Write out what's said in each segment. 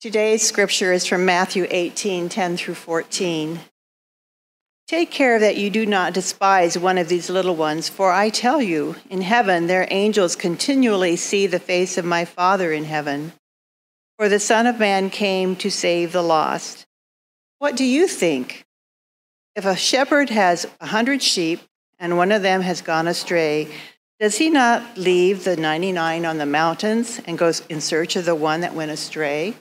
Today's scripture is from Matthew 18 10 through 14. Take care that you do not despise one of these little ones, for I tell you, in heaven their angels continually see the face of my Father in heaven. For the Son of Man came to save the lost. What do you think? If a shepherd has a hundred sheep and one of them has gone astray, does he not leave the 99 on the mountains and goes in search of the one that went astray?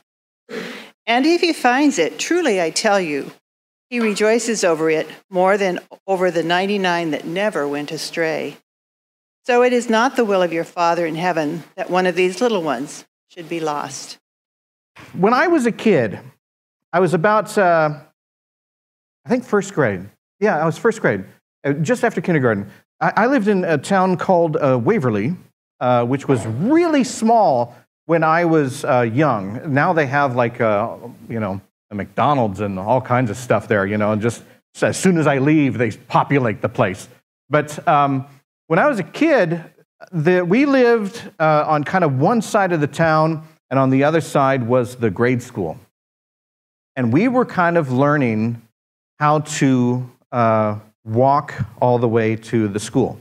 And if he finds it, truly I tell you, he rejoices over it more than over the 99 that never went astray. So it is not the will of your Father in heaven that one of these little ones should be lost. When I was a kid, I was about, uh, I think, first grade. Yeah, I was first grade, uh, just after kindergarten. I, I lived in a town called uh, Waverly, uh, which was really small when I was uh, young. Now they have like, uh, you know, a McDonald's and all kinds of stuff there, you know, and just as soon as I leave, they populate the place. But um, when I was a kid, the, we lived uh, on kind of one side of the town, and on the other side was the grade school. And we were kind of learning how to uh, walk all the way to the school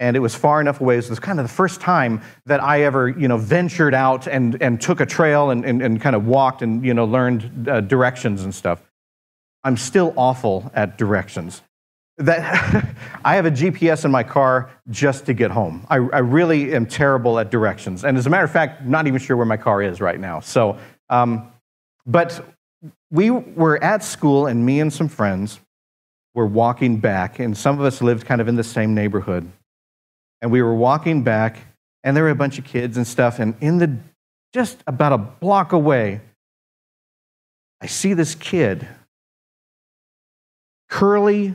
and it was far enough away. So It was kind of the first time that I ever, you know, ventured out and, and took a trail and, and, and kind of walked and, you know, learned uh, directions and stuff. I'm still awful at directions. That I have a GPS in my car just to get home. I, I, really am terrible at directions. And as a matter of fact, not even sure where my car is right now. So, um, but we were at school, and me and some friends were walking back, and some of us lived kind of in the same neighborhood and we were walking back, and there were a bunch of kids and stuff. And in the just about a block away, I see this kid, curly,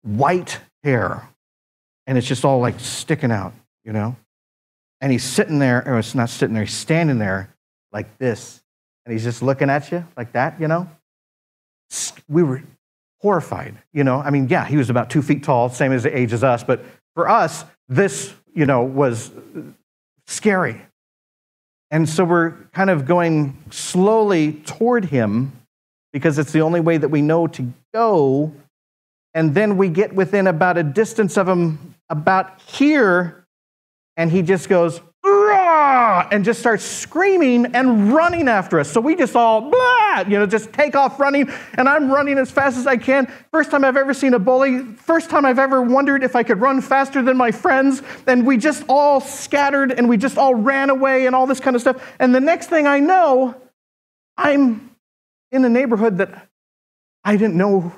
white hair, and it's just all like sticking out, you know? And he's sitting there, or it's not sitting there, he's standing there like this, and he's just looking at you like that, you know? We were horrified, you know? I mean, yeah, he was about two feet tall, same as the age as us, but for us, this, you know, was scary. And so we're kind of going slowly toward him because it's the only way that we know to go. And then we get within about a distance of him, about here, and he just goes, and just starts screaming and running after us. So we just all, blah, you know, just take off running. And I'm running as fast as I can. First time I've ever seen a bully. First time I've ever wondered if I could run faster than my friends. And we just all scattered and we just all ran away and all this kind of stuff. And the next thing I know, I'm in a neighborhood that I didn't know,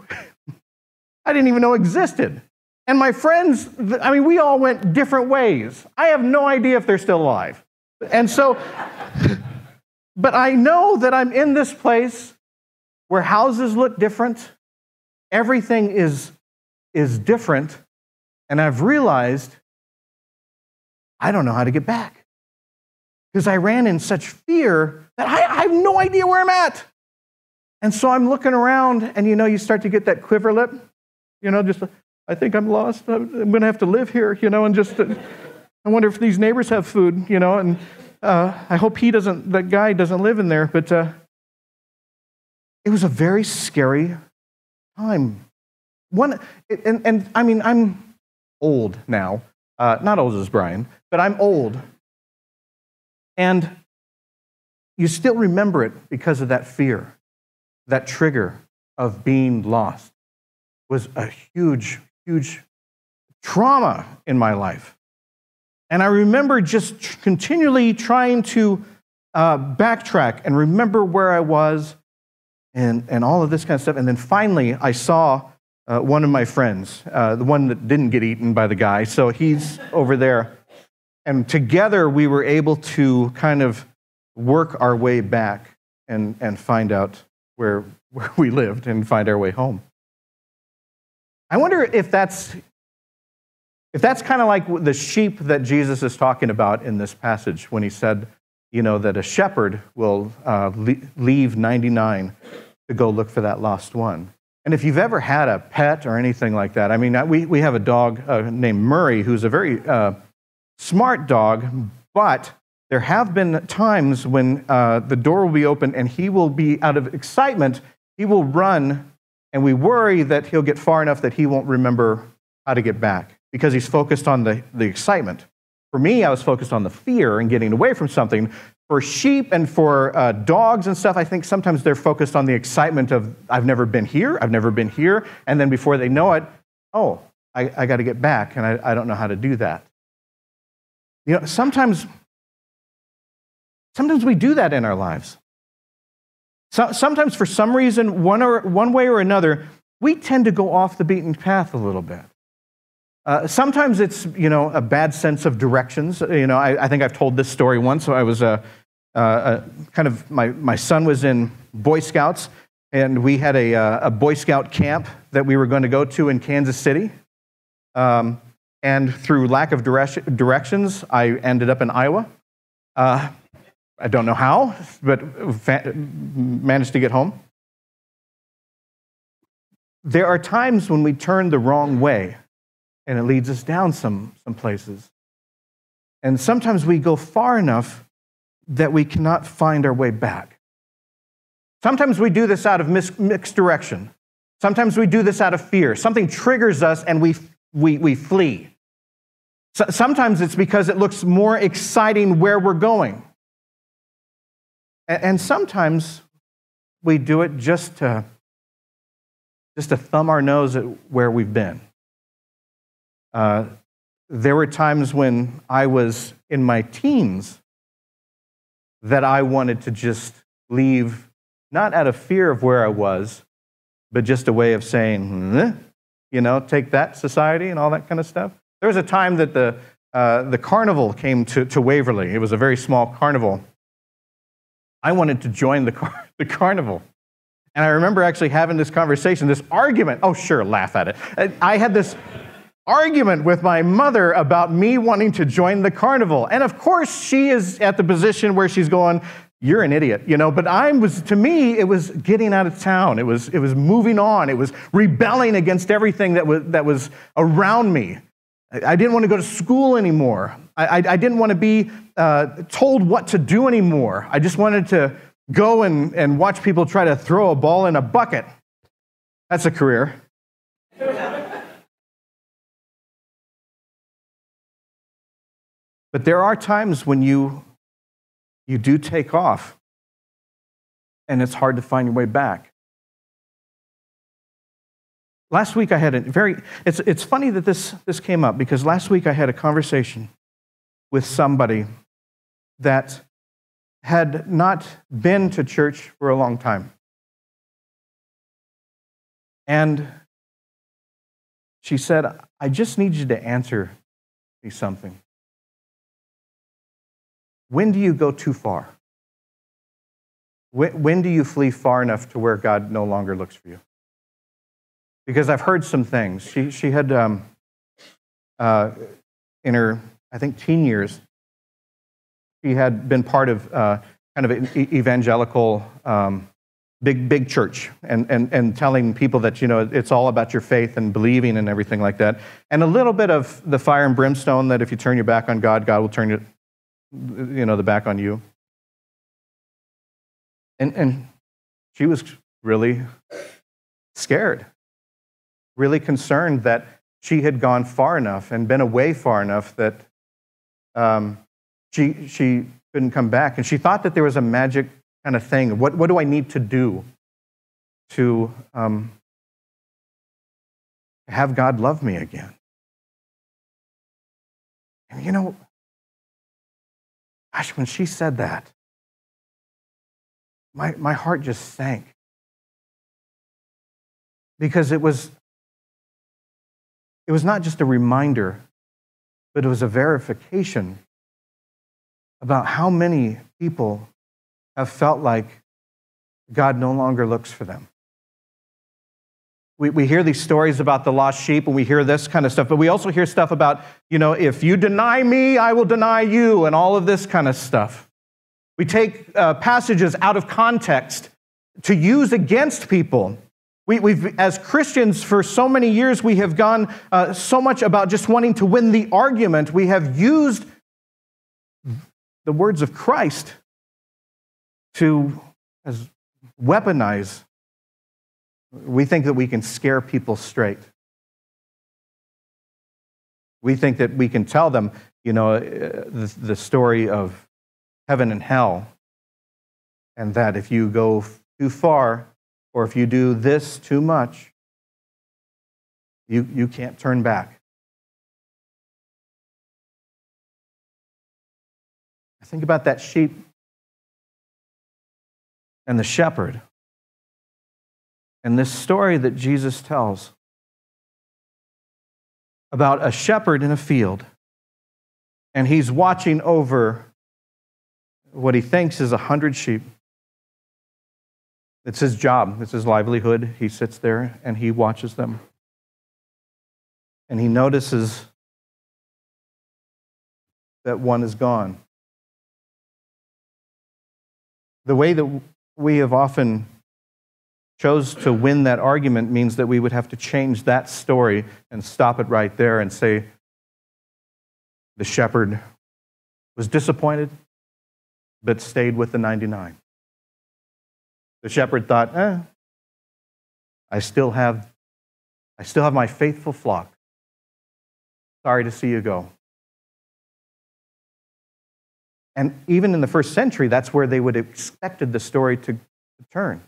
I didn't even know existed. And my friends, I mean, we all went different ways. I have no idea if they're still alive. And so, but I know that I'm in this place where houses look different, everything is, is different, and I've realized I don't know how to get back. Because I ran in such fear that I, I have no idea where I'm at. And so I'm looking around, and you know, you start to get that quiver lip, you know, just, I think I'm lost. I'm going to have to live here, you know, and just. Uh, I wonder if these neighbors have food, you know, and uh, I hope he doesn't, that guy doesn't live in there. But uh, it was a very scary time. One, and, and I mean, I'm old now, uh, not old as Brian, but I'm old. And you still remember it because of that fear, that trigger of being lost was a huge, huge trauma in my life. And I remember just continually trying to uh, backtrack and remember where I was and, and all of this kind of stuff. And then finally, I saw uh, one of my friends, uh, the one that didn't get eaten by the guy. So he's over there. And together, we were able to kind of work our way back and, and find out where, where we lived and find our way home. I wonder if that's if that's kind of like the sheep that Jesus is talking about in this passage when he said, you know, that a shepherd will uh, leave 99 to go look for that lost one. And if you've ever had a pet or anything like that, I mean, we, we have a dog uh, named Murray who's a very uh, smart dog, but there have been times when uh, the door will be open and he will be out of excitement, he will run, and we worry that he'll get far enough that he won't remember how to get back because he's focused on the, the excitement. For me, I was focused on the fear and getting away from something. For sheep and for uh, dogs and stuff, I think sometimes they're focused on the excitement of, I've never been here, I've never been here. And then before they know it, oh, I, I got to get back, and I, I don't know how to do that. You know, sometimes, sometimes we do that in our lives. So, sometimes, for some reason, one, or, one way or another, we tend to go off the beaten path a little bit. Uh, sometimes it's you know a bad sense of directions. You know, I, I think I've told this story once. So I was a, a, kind of my my son was in Boy Scouts, and we had a, a Boy Scout camp that we were going to go to in Kansas City. Um, and through lack of directions, I ended up in Iowa. Uh, I don't know how, but managed to get home. There are times when we turn the wrong way and it leads us down some, some places. And sometimes we go far enough that we cannot find our way back. Sometimes we do this out of mixed direction. Sometimes we do this out of fear. Something triggers us and we, we, we flee. So, sometimes it's because it looks more exciting where we're going. And, and sometimes we do it just to, just to thumb our nose at where we've been. Uh, there were times when I was in my teens that I wanted to just leave, not out of fear of where I was, but just a way of saying, you know, take that society and all that kind of stuff. There was a time that the, uh, the carnival came to, to Waverly. It was a very small carnival. I wanted to join the, car- the carnival. And I remember actually having this conversation, this argument. Oh, sure, laugh at it. I had this argument with my mother about me wanting to join the carnival. And of course, she is at the position where she's going, you're an idiot, you know, but I was, to me, it was getting out of town. It was, it was moving on. It was rebelling against everything that was, that was around me. I, didn't want to go to school anymore. I, I, I didn't want to be uh, told what to do anymore. I just wanted to go and, and watch people try to throw a ball in a bucket. That's a career. But there are times when you, you do take off and it's hard to find your way back. Last week I had a very, it's, it's funny that this, this came up because last week I had a conversation with somebody that had not been to church for a long time. And she said, I just need you to answer me something. When do you go too far? When, when do you flee far enough to where God no longer looks for you? Because I've heard some things. She, she had, um, uh, in her, I think, teen years, she had been part of uh, kind of an evangelical um, big big church and, and, and telling people that you know it's all about your faith and believing and everything like that and a little bit of the fire and brimstone that if you turn your back on god god will turn you you know, the back on you. And, and she was really scared, really concerned that she had gone far enough and been away far enough that um, she, she couldn't come back. And she thought that there was a magic kind of thing. What, what do I need to do to um, have God love me again? And you know, Gosh, when she said that, my, my heart just sank. Because it was, it was not just a reminder, but it was a verification about how many people have felt like God no longer looks for them. We, we hear these stories about the lost sheep and we hear this kind of stuff, but we also hear stuff about, you know, if you deny me, I will deny you, and all of this kind of stuff. We take uh, passages out of context to use against people. We, have as Christians, for so many years, we have gone uh, so much about just wanting to win the argument. We have used the words of Christ to as weaponize. We think that we can scare people straight. We think that we can tell them, you know, uh, the, the story of heaven and hell, and that if you go too far or if you do this too much, you, you can't turn back. Think about that sheep and the shepherd. And this story that Jesus tells about a shepherd in a field, and he's watching over what he thinks is a hundred sheep. It's his job, it's his livelihood. He sits there and he watches them. And he notices that one is gone. The way that we have often chose to win that argument means that we would have to change that story and stop it right there and say the shepherd was disappointed but stayed with the 99. The shepherd thought, eh, I still have I still have my faithful flock. Sorry to see you go. And even in the first century, that's where they would have expected the story to, to turn.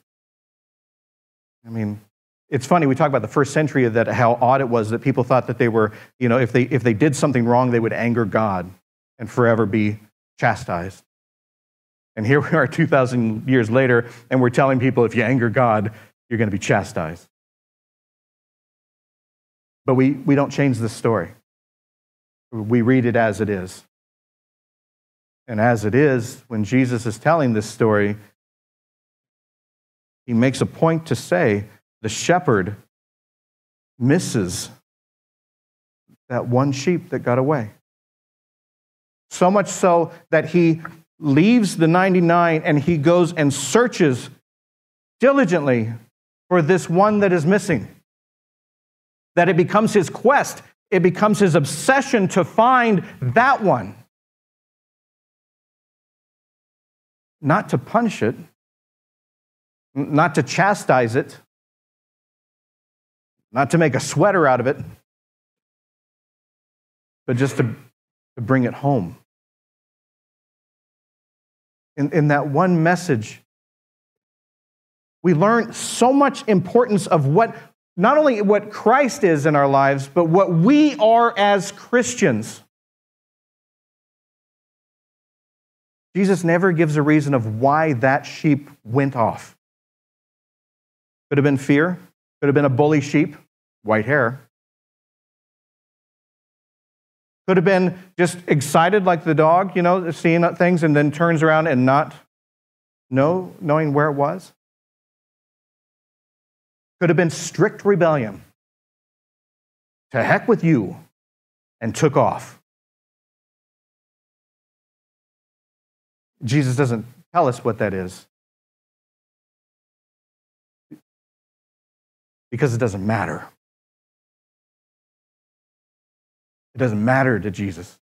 I mean, it's funny, we talk about the first century of that how odd it was that people thought that they were, you know, if they, if they did something wrong, they would anger God and forever be chastised. And here we are 2,000 years later, and we're telling people if you anger God, you're going to be chastised. But we, we don't change the story. We read it as it is. And as it is, when Jesus is telling this story, he makes a point to say the shepherd misses that one sheep that got away. So much so that he leaves the 99 and he goes and searches diligently for this one that is missing. That it becomes his quest, it becomes his obsession to find that one. not to punish it, not to chastise it, not to make a sweater out of it, but just to, to bring it home. In, in that one message, we learn so much importance of what not only what Christ is in our lives, but what we are as Christians. Jesus never gives a reason of why that sheep went off. Could have been fear, could have been a bully sheep, white hair. Could have been just excited like the dog, you know, seeing things and then turns around and not know, knowing where it was. Could have been strict rebellion. To heck with you, and took off. Jesus doesn't tell us what that is because it doesn't matter. It doesn't matter to Jesus.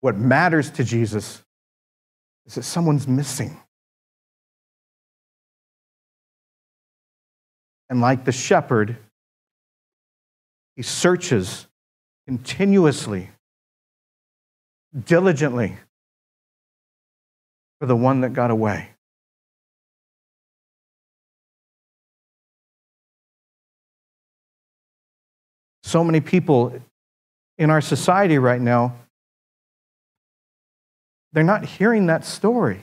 What matters to Jesus is that someone's missing. And like the shepherd, he searches continuously, diligently for the one that got away. So many people in our society right now, they're not hearing that story.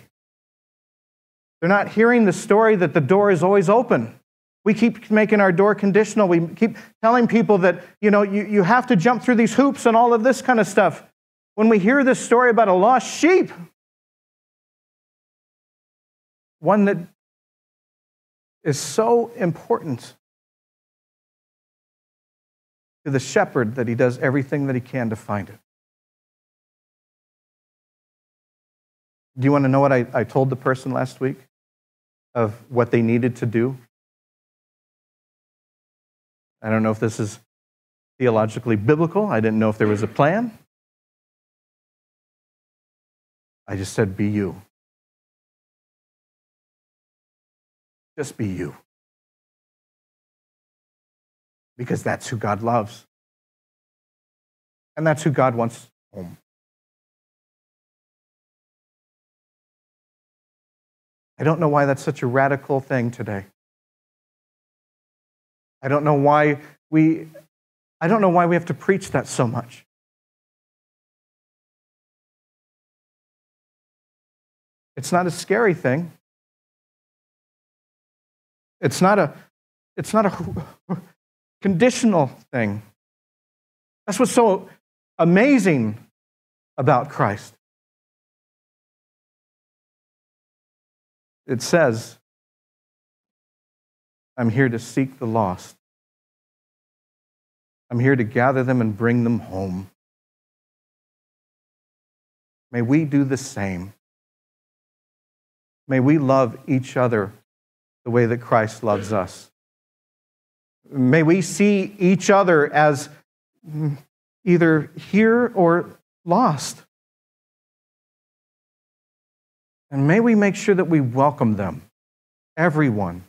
They're not hearing the story that the door is always open. We keep making our door conditional. We keep telling people that, you know, you, you have to jump through these hoops and all of this kind of stuff. When we hear this story about a lost sheep, one that is so important to the shepherd that he does everything that he can to find it. Do you want to know what I, I told the person last week of what they needed to do? I don't know if this is theologically biblical. I didn't know if there was a plan. I just said, be you. Just be you. Because that's who God loves. And that's who God wants home. I don't know why that's such a radical thing today. I don't know why we I don't know why we have to preach that so much. It's not a scary thing. It's not a it's not a conditional thing. That's what's so amazing about Christ. It says, I'm here to seek the lost. I'm here to gather them and bring them home. May we do the same. May we love each other the way that Christ loves us. May we see each other as either here or lost. And may we make sure that we welcome them, everyone,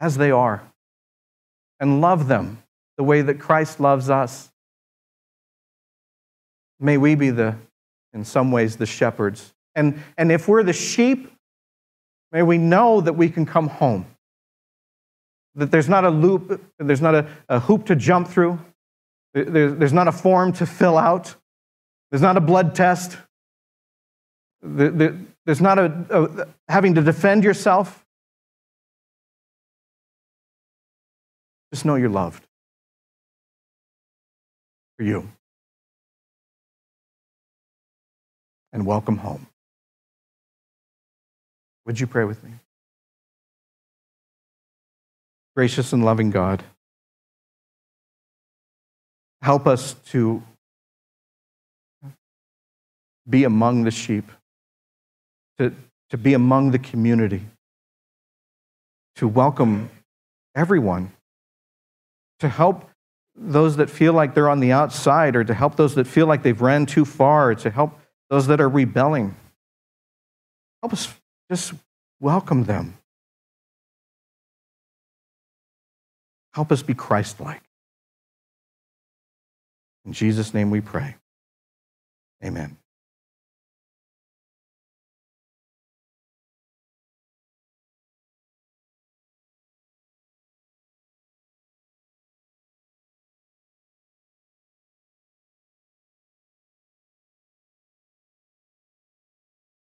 as they are, and love them the way that Christ loves us. May we be the, in some ways, the shepherds. And, and if we're the sheep, may we know that we can come home. That there's not a loop, there's not a, a hoop to jump through, there, there's not a form to fill out, there's not a blood test, there's not a, a having to defend yourself. Just know you're loved for you. And welcome home. Would you pray with me? Gracious and loving God, help us to be among the sheep to, to be among the community, to welcome everyone, to help those that feel like they're on the outside, or to help those that feel like they've ran too far, to help those that are rebelling. Help us just welcome them. Help us be Christ like. In Jesus' name we pray. Amen.